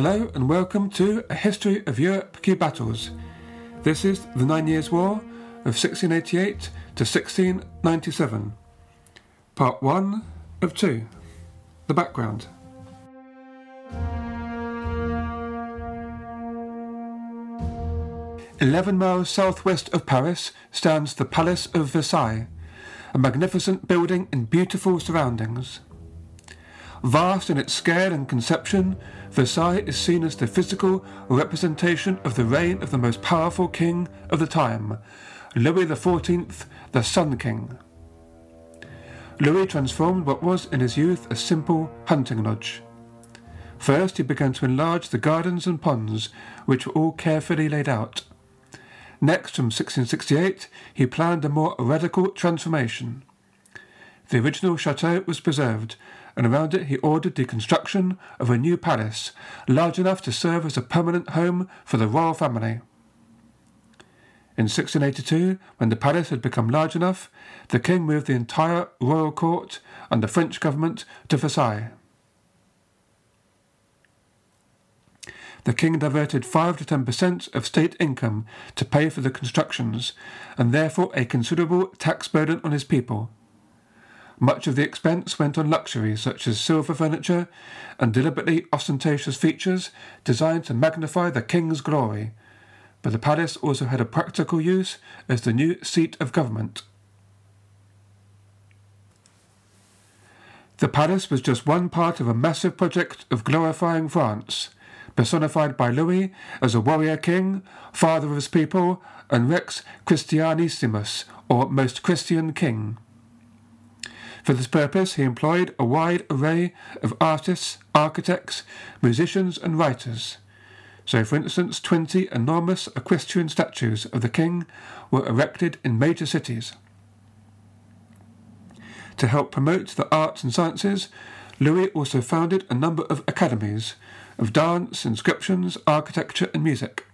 Hello and welcome to A History of Europe Key Battles. This is the Nine Years' War of 1688 to 1697. Part 1 of 2. The background. Eleven miles southwest of Paris stands the Palace of Versailles, a magnificent building in beautiful surroundings. Vast in its scale and conception, Versailles is seen as the physical representation of the reign of the most powerful king of the time, Louis XIV, the Sun King. Louis transformed what was in his youth a simple hunting lodge. First, he began to enlarge the gardens and ponds, which were all carefully laid out. Next, from 1668, he planned a more radical transformation. The original chateau was preserved, and around it he ordered the construction of a new palace, large enough to serve as a permanent home for the royal family. In 1682, when the palace had become large enough, the king moved the entire royal court and the French government to Versailles. The king diverted 5 to 10 percent of state income to pay for the constructions, and therefore a considerable tax burden on his people. Much of the expense went on luxuries such as silver furniture and deliberately ostentatious features designed to magnify the king's glory. But the palace also had a practical use as the new seat of government. The palace was just one part of a massive project of glorifying France, personified by Louis as a warrior king, father of his people, and Rex Christianissimus, or most Christian king. For this purpose, he employed a wide array of artists, architects, musicians, and writers. So, for instance, 20 enormous equestrian statues of the king were erected in major cities. To help promote the arts and sciences, Louis also founded a number of academies of dance, inscriptions, architecture, and music.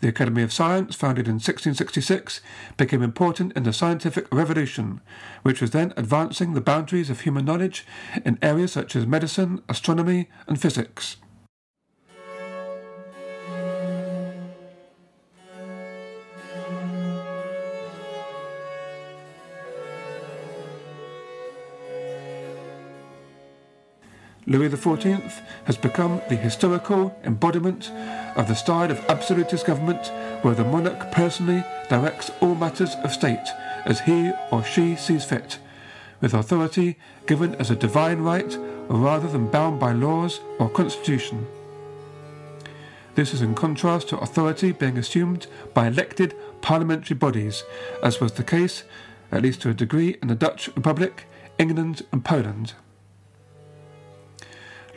The Academy of Science, founded in 1666, became important in the scientific revolution, which was then advancing the boundaries of human knowledge in areas such as medicine, astronomy, and physics. Louis XIV has become the historical embodiment of the style of absolutist government where the monarch personally directs all matters of state as he or she sees fit, with authority given as a divine right rather than bound by laws or constitution. This is in contrast to authority being assumed by elected parliamentary bodies, as was the case, at least to a degree, in the Dutch Republic, England, and Poland.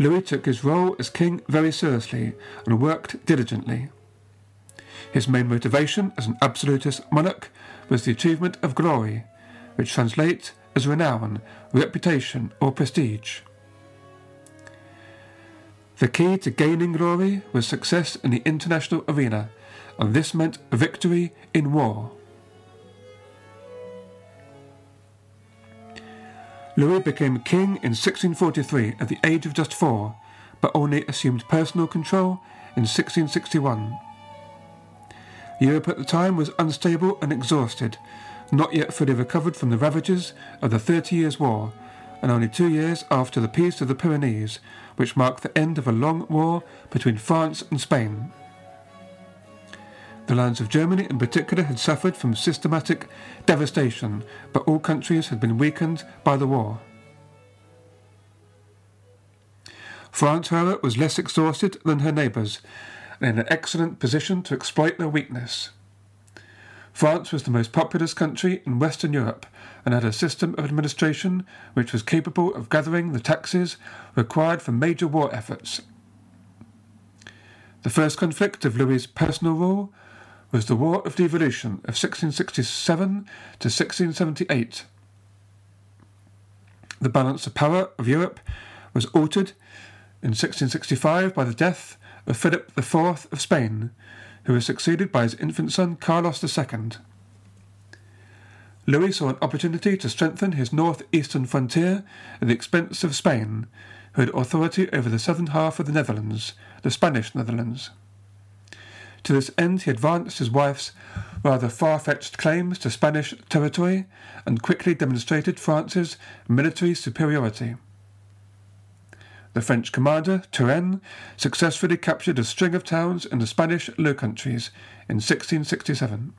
Louis took his role as king very seriously and worked diligently. His main motivation as an absolutist monarch was the achievement of glory, which translates as renown, reputation, or prestige. The key to gaining glory was success in the international arena, and this meant victory in war. Louis became king in 1643 at the age of just four, but only assumed personal control in 1661. Europe at the time was unstable and exhausted, not yet fully recovered from the ravages of the Thirty Years' War, and only two years after the Peace of the Pyrenees, which marked the end of a long war between France and Spain. The lands of Germany in particular had suffered from systematic devastation, but all countries had been weakened by the war. France, however, was less exhausted than her neighbours, and in an excellent position to exploit their weakness. France was the most populous country in Western Europe and had a system of administration which was capable of gathering the taxes required for major war efforts. The first conflict of Louis's personal rule was the War of Devolution of 1667 to 1678. The balance of power of Europe was altered in 1665 by the death of Philip IV of Spain, who was succeeded by his infant son Carlos II. Louis saw an opportunity to strengthen his north-eastern frontier at the expense of Spain, who had authority over the southern half of the Netherlands, the Spanish Netherlands. To this end, he advanced his wife's rather far-fetched claims to Spanish territory and quickly demonstrated France's military superiority. The French commander, Turenne, successfully captured a string of towns in the Spanish Low Countries in 1667.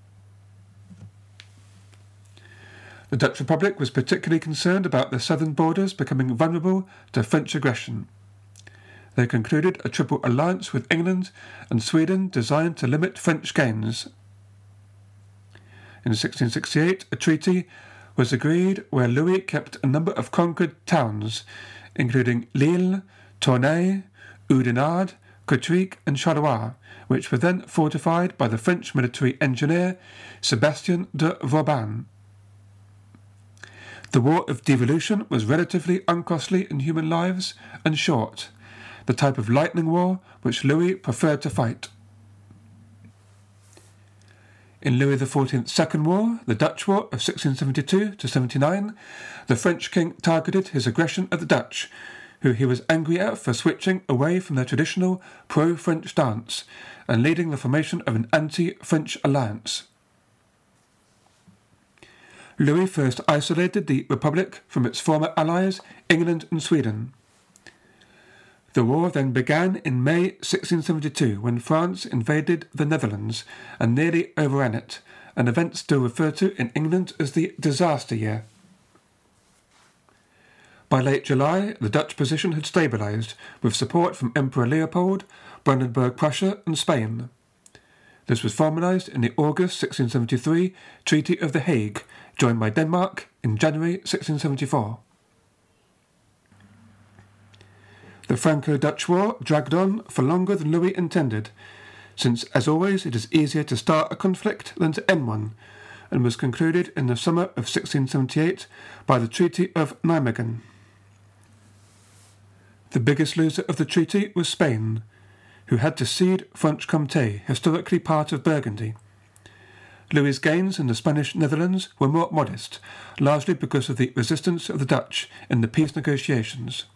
The Dutch Republic was particularly concerned about the southern borders becoming vulnerable to French aggression. They concluded a triple alliance with England and Sweden designed to limit French gains. In 1668, a treaty was agreed where Louis kept a number of conquered towns, including Lille, Tournai, Oudenarde, Courtrai, and Charleroi, which were then fortified by the French military engineer Sebastien de Vauban. The War of Devolution was relatively uncostly in human lives and short, the type of lightning war which Louis preferred to fight. In Louis XIV's Second War, the Dutch War of 1672 to 79, the French king targeted his aggression at the Dutch, who he was angry at for switching away from their traditional pro French stance and leading the formation of an anti French alliance. Louis first isolated the Republic from its former allies, England and Sweden. The war then began in May 1672 when France invaded the Netherlands and nearly overran it, an event still referred to in England as the disaster year. By late July, the Dutch position had stabilised, with support from Emperor Leopold, Brandenburg Prussia, and Spain. This was formalised in the August 1673 Treaty of The Hague, joined by Denmark in January 1674. The Franco Dutch War dragged on for longer than Louis intended, since, as always, it is easier to start a conflict than to end one, and was concluded in the summer of 1678 by the Treaty of Nijmegen. The biggest loser of the treaty was Spain, who had to cede Franche Comté, historically part of Burgundy. Louis's gains in the Spanish Netherlands were more modest, largely because of the resistance of the Dutch in the peace negotiations.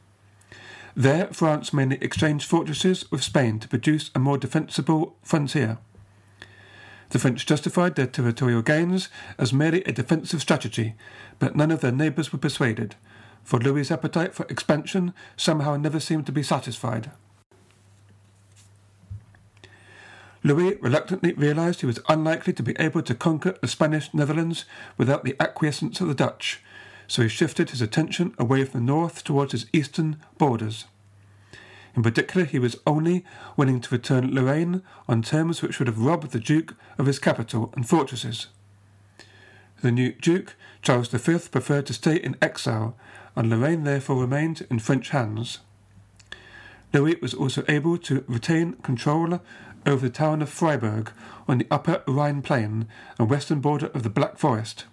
There, France mainly exchanged fortresses with Spain to produce a more defensible frontier. The French justified their territorial gains as merely a defensive strategy, but none of their neighbours were persuaded, for Louis's appetite for expansion somehow never seemed to be satisfied. Louis reluctantly realized he was unlikely to be able to conquer the Spanish Netherlands without the acquiescence of the Dutch, so he shifted his attention away from the north towards his eastern borders. In particular, he was only willing to return Lorraine on terms which would have robbed the Duke of his capital and fortresses. The new Duke, Charles V, preferred to stay in exile, and Lorraine therefore remained in French hands. Louis was also able to retain control over the town of Freiburg on the upper Rhine plain and western border of the Black Forest.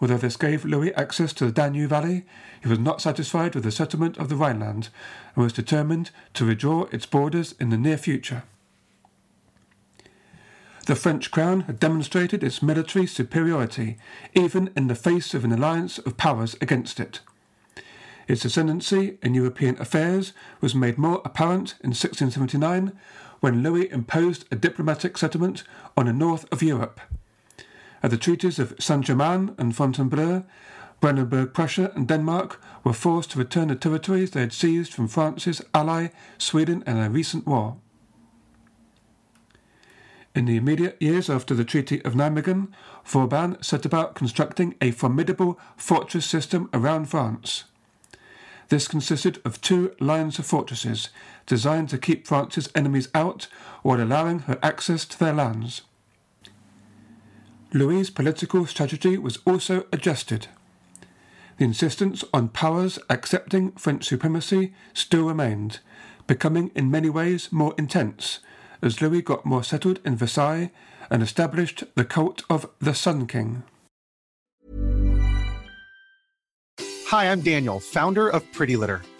Although this gave Louis access to the Danube Valley, he was not satisfied with the settlement of the Rhineland and was determined to redraw its borders in the near future. The French crown had demonstrated its military superiority, even in the face of an alliance of powers against it. Its ascendancy in European affairs was made more apparent in 1679 when Louis imposed a diplomatic settlement on the north of Europe. At the treaties of Saint Germain and Fontainebleau, Brandenburg Prussia and Denmark were forced to return the territories they had seized from France's ally, Sweden, in a recent war. In the immediate years after the Treaty of Nijmegen, Vauban set about constructing a formidable fortress system around France. This consisted of two lines of fortresses designed to keep France's enemies out while allowing her access to their lands. Louis's political strategy was also adjusted. The insistence on powers accepting French supremacy still remained, becoming in many ways more intense as Louis got more settled in Versailles and established the cult of the Sun King. Hi, I'm Daniel, founder of Pretty Litter.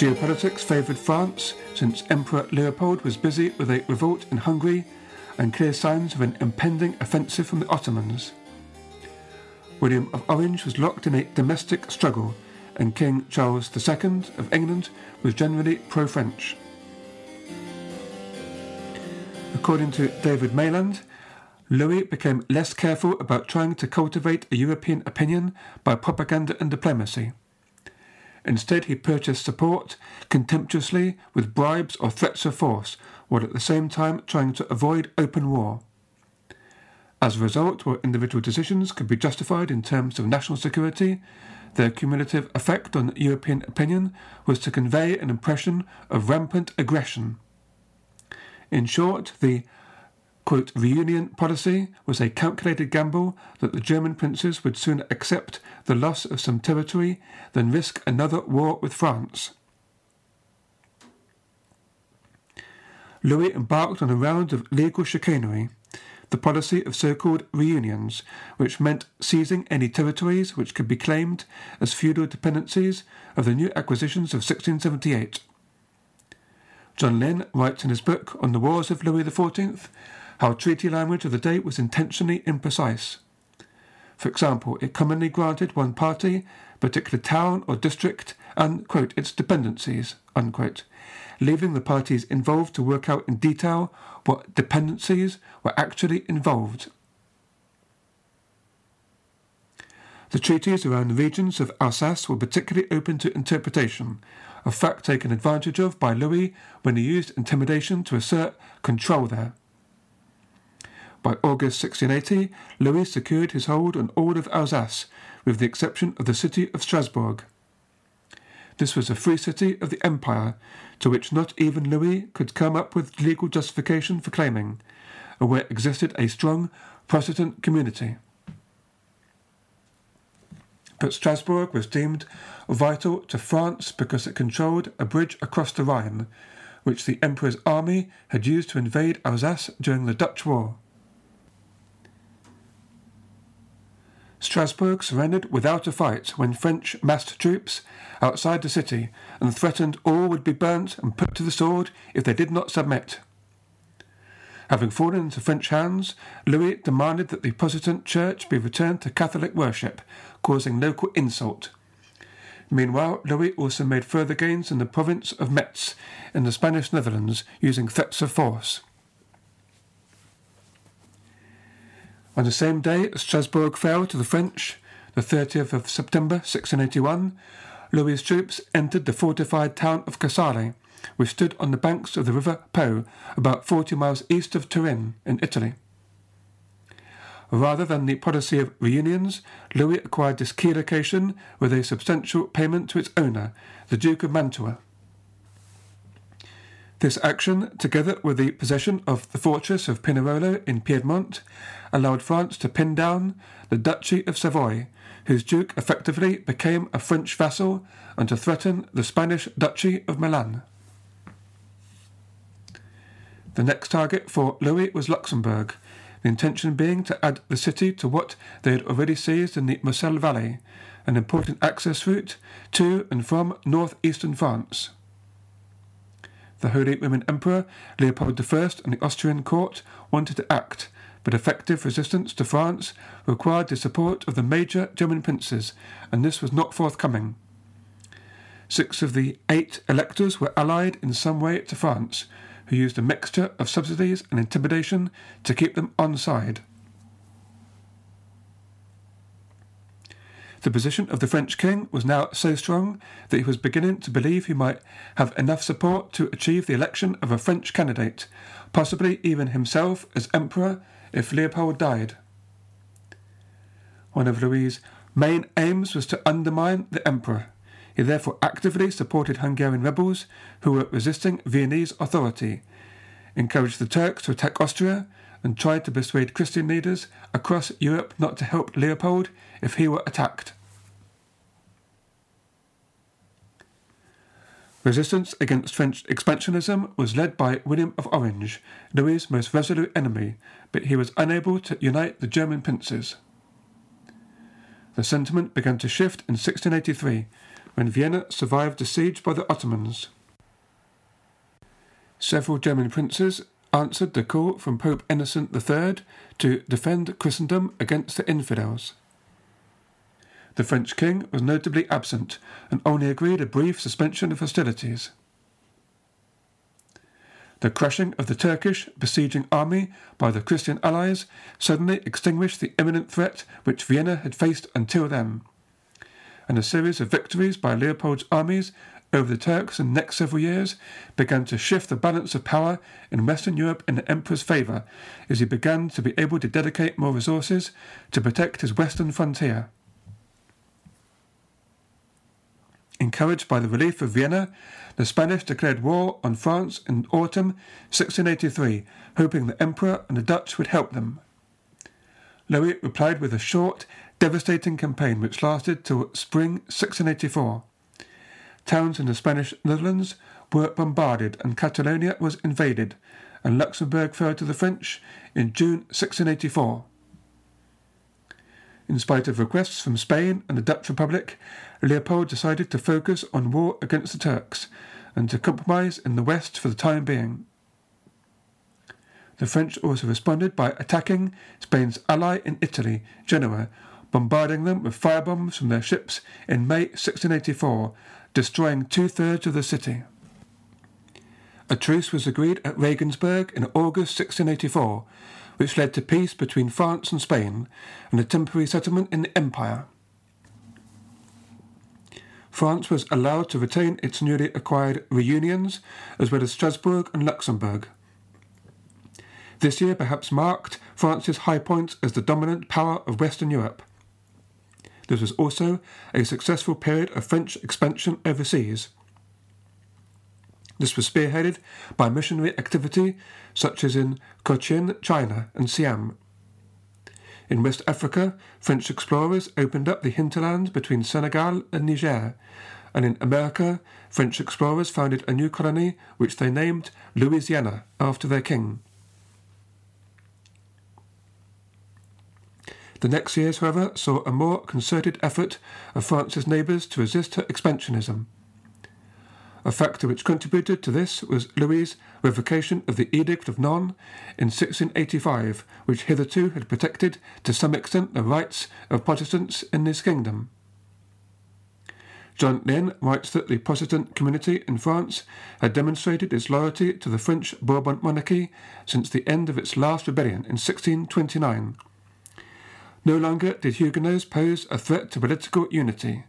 Geopolitics favoured France since Emperor Leopold was busy with a revolt in Hungary and clear signs of an impending offensive from the Ottomans. William of Orange was locked in a domestic struggle, and King Charles II of England was generally pro French. According to David Maland, Louis became less careful about trying to cultivate a European opinion by propaganda and diplomacy. Instead, he purchased support contemptuously with bribes or threats of force, while at the same time trying to avoid open war. As a result, where individual decisions could be justified in terms of national security, their cumulative effect on European opinion was to convey an impression of rampant aggression. In short, the quote, reunion policy was a calculated gamble that the German princes would sooner accept the loss of some territory than risk another war with France. Louis embarked on a round of legal chicanery, the policy of so called reunions, which meant seizing any territories which could be claimed as feudal dependencies of the new acquisitions of 1678. John Lynn writes in his book on the Wars of Louis XIV how treaty language of the day was intentionally imprecise. For example, it commonly granted one party, particular town or district, and, quote, its dependencies, unquote, leaving the parties involved to work out in detail what dependencies were actually involved. The treaties around the regions of Alsace were particularly open to interpretation, a fact taken advantage of by Louis when he used intimidation to assert control there. By August 1680, Louis secured his hold on all of Alsace, with the exception of the city of Strasbourg. This was a free city of the Empire, to which not even Louis could come up with legal justification for claiming, and where existed a strong Protestant community. But Strasbourg was deemed vital to France because it controlled a bridge across the Rhine, which the Emperor's army had used to invade Alsace during the Dutch War. Strasbourg surrendered without a fight when French massed troops outside the city and threatened all would be burnt and put to the sword if they did not submit. Having fallen into French hands, Louis demanded that the Protestant church be returned to Catholic worship, causing local insult. Meanwhile, Louis also made further gains in the province of Metz in the Spanish Netherlands using threats of force. On the same day Strasbourg fell to the French, the 30th of September 1681, Louis's troops entered the fortified town of Casale, which stood on the banks of the river Po, about 40 miles east of Turin, in Italy. Rather than the policy of reunions, Louis acquired this key location with a substantial payment to its owner, the Duke of Mantua. This action, together with the possession of the fortress of Pinerolo in Piedmont, allowed France to pin down the Duchy of Savoy, whose duke effectively became a French vassal, and to threaten the Spanish Duchy of Milan. The next target for Louis was Luxembourg, the intention being to add the city to what they had already seized in the Moselle Valley, an important access route to and from northeastern France. The Holy Roman Emperor Leopold I and the Austrian court wanted to act, but effective resistance to France required the support of the major German princes, and this was not forthcoming. Six of the eight electors were allied in some way to France, who used a mixture of subsidies and intimidation to keep them on side. The position of the French king was now so strong that he was beginning to believe he might have enough support to achieve the election of a French candidate, possibly even himself as emperor if Leopold died. One of Louis's main aims was to undermine the emperor. He therefore actively supported Hungarian rebels who were resisting Viennese authority, encouraged the Turks to attack Austria, and tried to persuade Christian leaders across Europe not to help Leopold if he were attacked. Resistance against French expansionism was led by William of Orange, Louis's most resolute enemy, but he was unable to unite the German princes. The sentiment began to shift in 1683 when Vienna survived the siege by the Ottomans. Several German princes answered the call from Pope Innocent III to defend Christendom against the infidels. The French king was notably absent and only agreed a brief suspension of hostilities. The crushing of the Turkish besieging army by the Christian allies suddenly extinguished the imminent threat which Vienna had faced until then, and a series of victories by Leopold's armies over the Turks in the next several years began to shift the balance of power in Western Europe in the Emperor's favour as he began to be able to dedicate more resources to protect his western frontier. Encouraged by the relief of Vienna, the Spanish declared war on France in autumn 1683, hoping the Emperor and the Dutch would help them. Louis replied with a short, devastating campaign which lasted till spring 1684 towns in the Spanish Netherlands were bombarded and Catalonia was invaded, and Luxembourg fell to the French in June 1684. In spite of requests from Spain and the Dutch Republic, Leopold decided to focus on war against the Turks and to compromise in the West for the time being. The French also responded by attacking Spain's ally in Italy, Genoa, bombarding them with firebombs from their ships in May 1684 destroying two thirds of the city. A truce was agreed at Regensburg in August 1684, which led to peace between France and Spain and a temporary settlement in the Empire. France was allowed to retain its newly acquired reunions as well as Strasbourg and Luxembourg. This year perhaps marked France's high point as the dominant power of Western Europe. This was also a successful period of French expansion overseas. This was spearheaded by missionary activity such as in Cochin, China, and Siam. In West Africa, French explorers opened up the hinterland between Senegal and Niger, and in America, French explorers founded a new colony which they named Louisiana after their king. The next years, however, saw a more concerted effort of France's neighbours to resist her expansionism. A factor which contributed to this was Louis's revocation of the Edict of Nantes in 1685, which hitherto had protected to some extent the rights of Protestants in his kingdom. John Lynn writes that the Protestant community in France had demonstrated its loyalty to the French Bourbon monarchy since the end of its last rebellion in 1629 no longer did Huguenots pose a threat to political unity.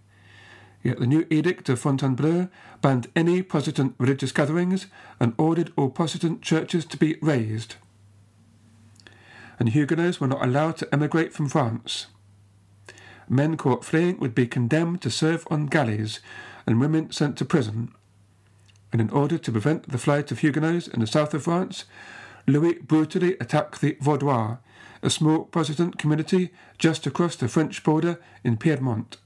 Yet the new Edict of Fontainebleau banned any Protestant religious gatherings and ordered all Protestant churches to be razed. and Huguenots were not allowed to emigrate from France. Men caught fleeing would be condemned to serve on galleys, and women sent to prison. And in order to prevent the flight of Huguenots in the south of France, Louis brutally attacked the Vaudois, a small Protestant community just across the French border in Piedmont.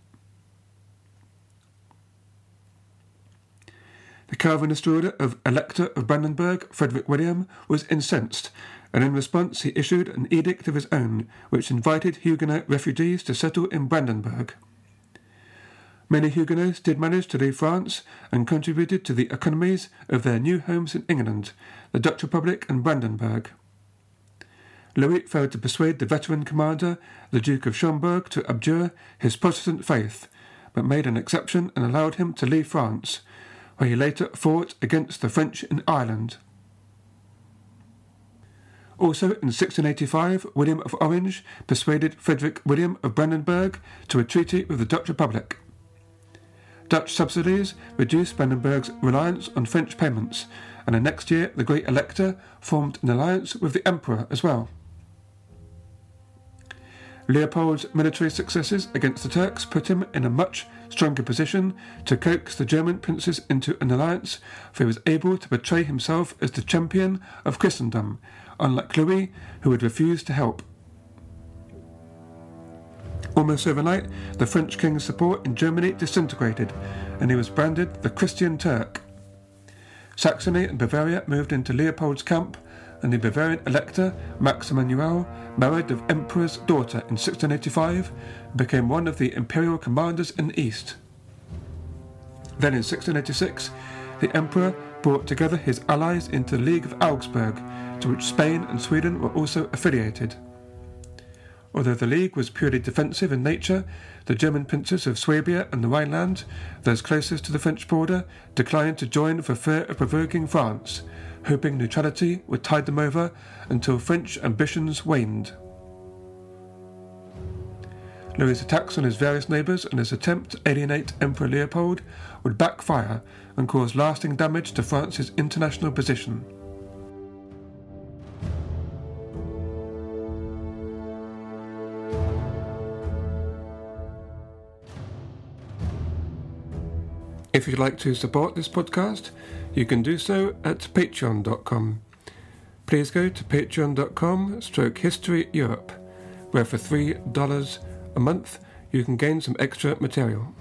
The Calvinist ruler of Elector of Brandenburg, Frederick William, was incensed, and in response he issued an edict of his own, which invited Huguenot refugees to settle in Brandenburg. Many Huguenots did manage to leave France and contributed to the economies of their new homes in England, the Dutch Republic and Brandenburg. Louis failed to persuade the veteran commander, the Duke of Schomberg, to abjure his Protestant faith, but made an exception and allowed him to leave France, where he later fought against the French in Ireland. Also in 1685, William of Orange persuaded Frederick William of Brandenburg to a treaty with the Dutch Republic. Dutch subsidies reduced Brandenburg's reliance on French payments, and the next year the Great Elector formed an alliance with the Emperor as well. Leopold's military successes against the Turks put him in a much stronger position to coax the German princes into an alliance, for he was able to portray himself as the champion of Christendom, unlike Louis, who had refused to help. Almost overnight, the French king's support in Germany disintegrated, and he was branded the Christian Turk. Saxony and Bavaria moved into Leopold's camp, and the Bavarian elector, Max Emanuel, married the emperor's daughter in 1685 and became one of the imperial commanders in the east. Then in 1686, the emperor brought together his allies into the League of Augsburg, to which Spain and Sweden were also affiliated. Although the League was purely defensive in nature, the German princes of Swabia and the Rhineland, those closest to the French border, declined to join for fear of provoking France, hoping neutrality would tide them over until French ambitions waned. Louis' attacks on his various neighbours and his attempt to alienate Emperor Leopold would backfire and cause lasting damage to France's international position. If you'd like to support this podcast, you can do so at patreon.com. Please go to patreon.com stroke history Europe, where for $3 a month you can gain some extra material.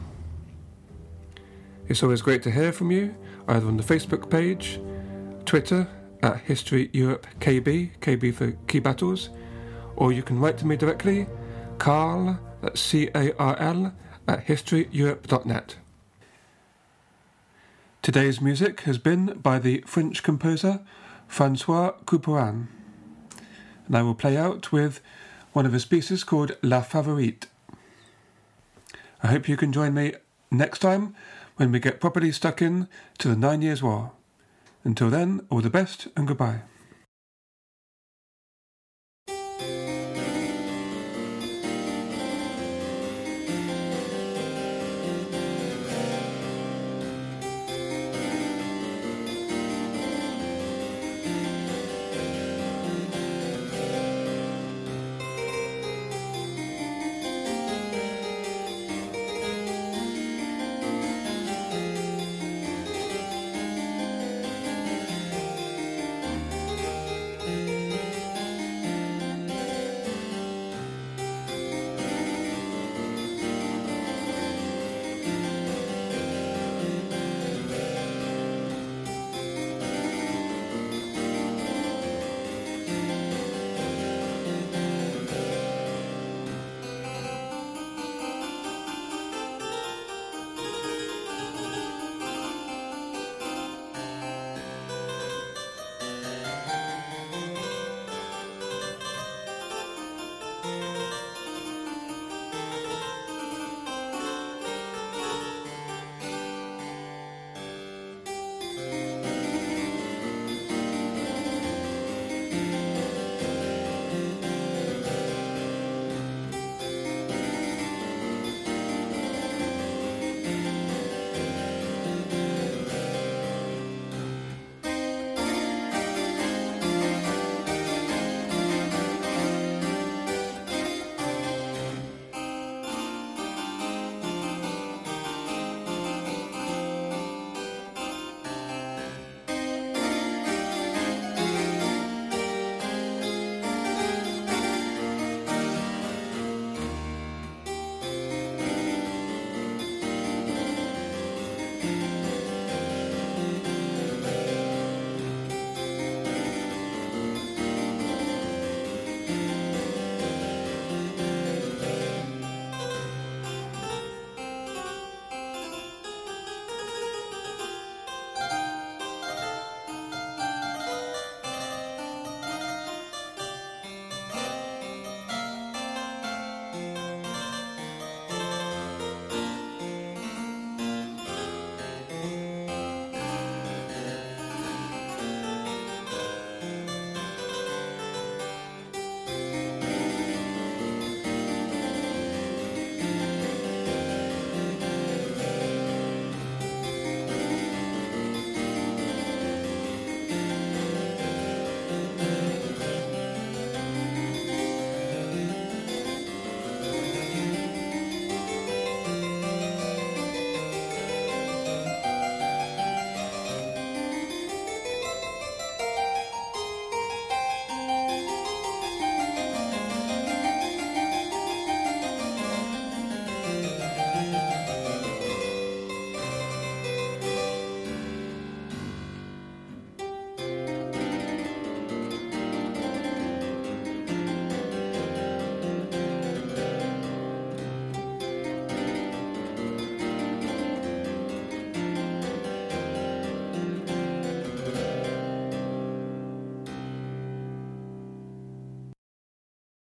It's always great to hear from you, either on the Facebook page, Twitter at History Europe KB, KB for Key Battles, or you can write to me directly, Carl, at C-A-R-L, at historyeurope.net. Today's music has been by the French composer Francois Couperin, and I will play out with one of his pieces called La Favorite. I hope you can join me next time when we get properly stuck in to the Nine Years' War. Until then, all the best and goodbye.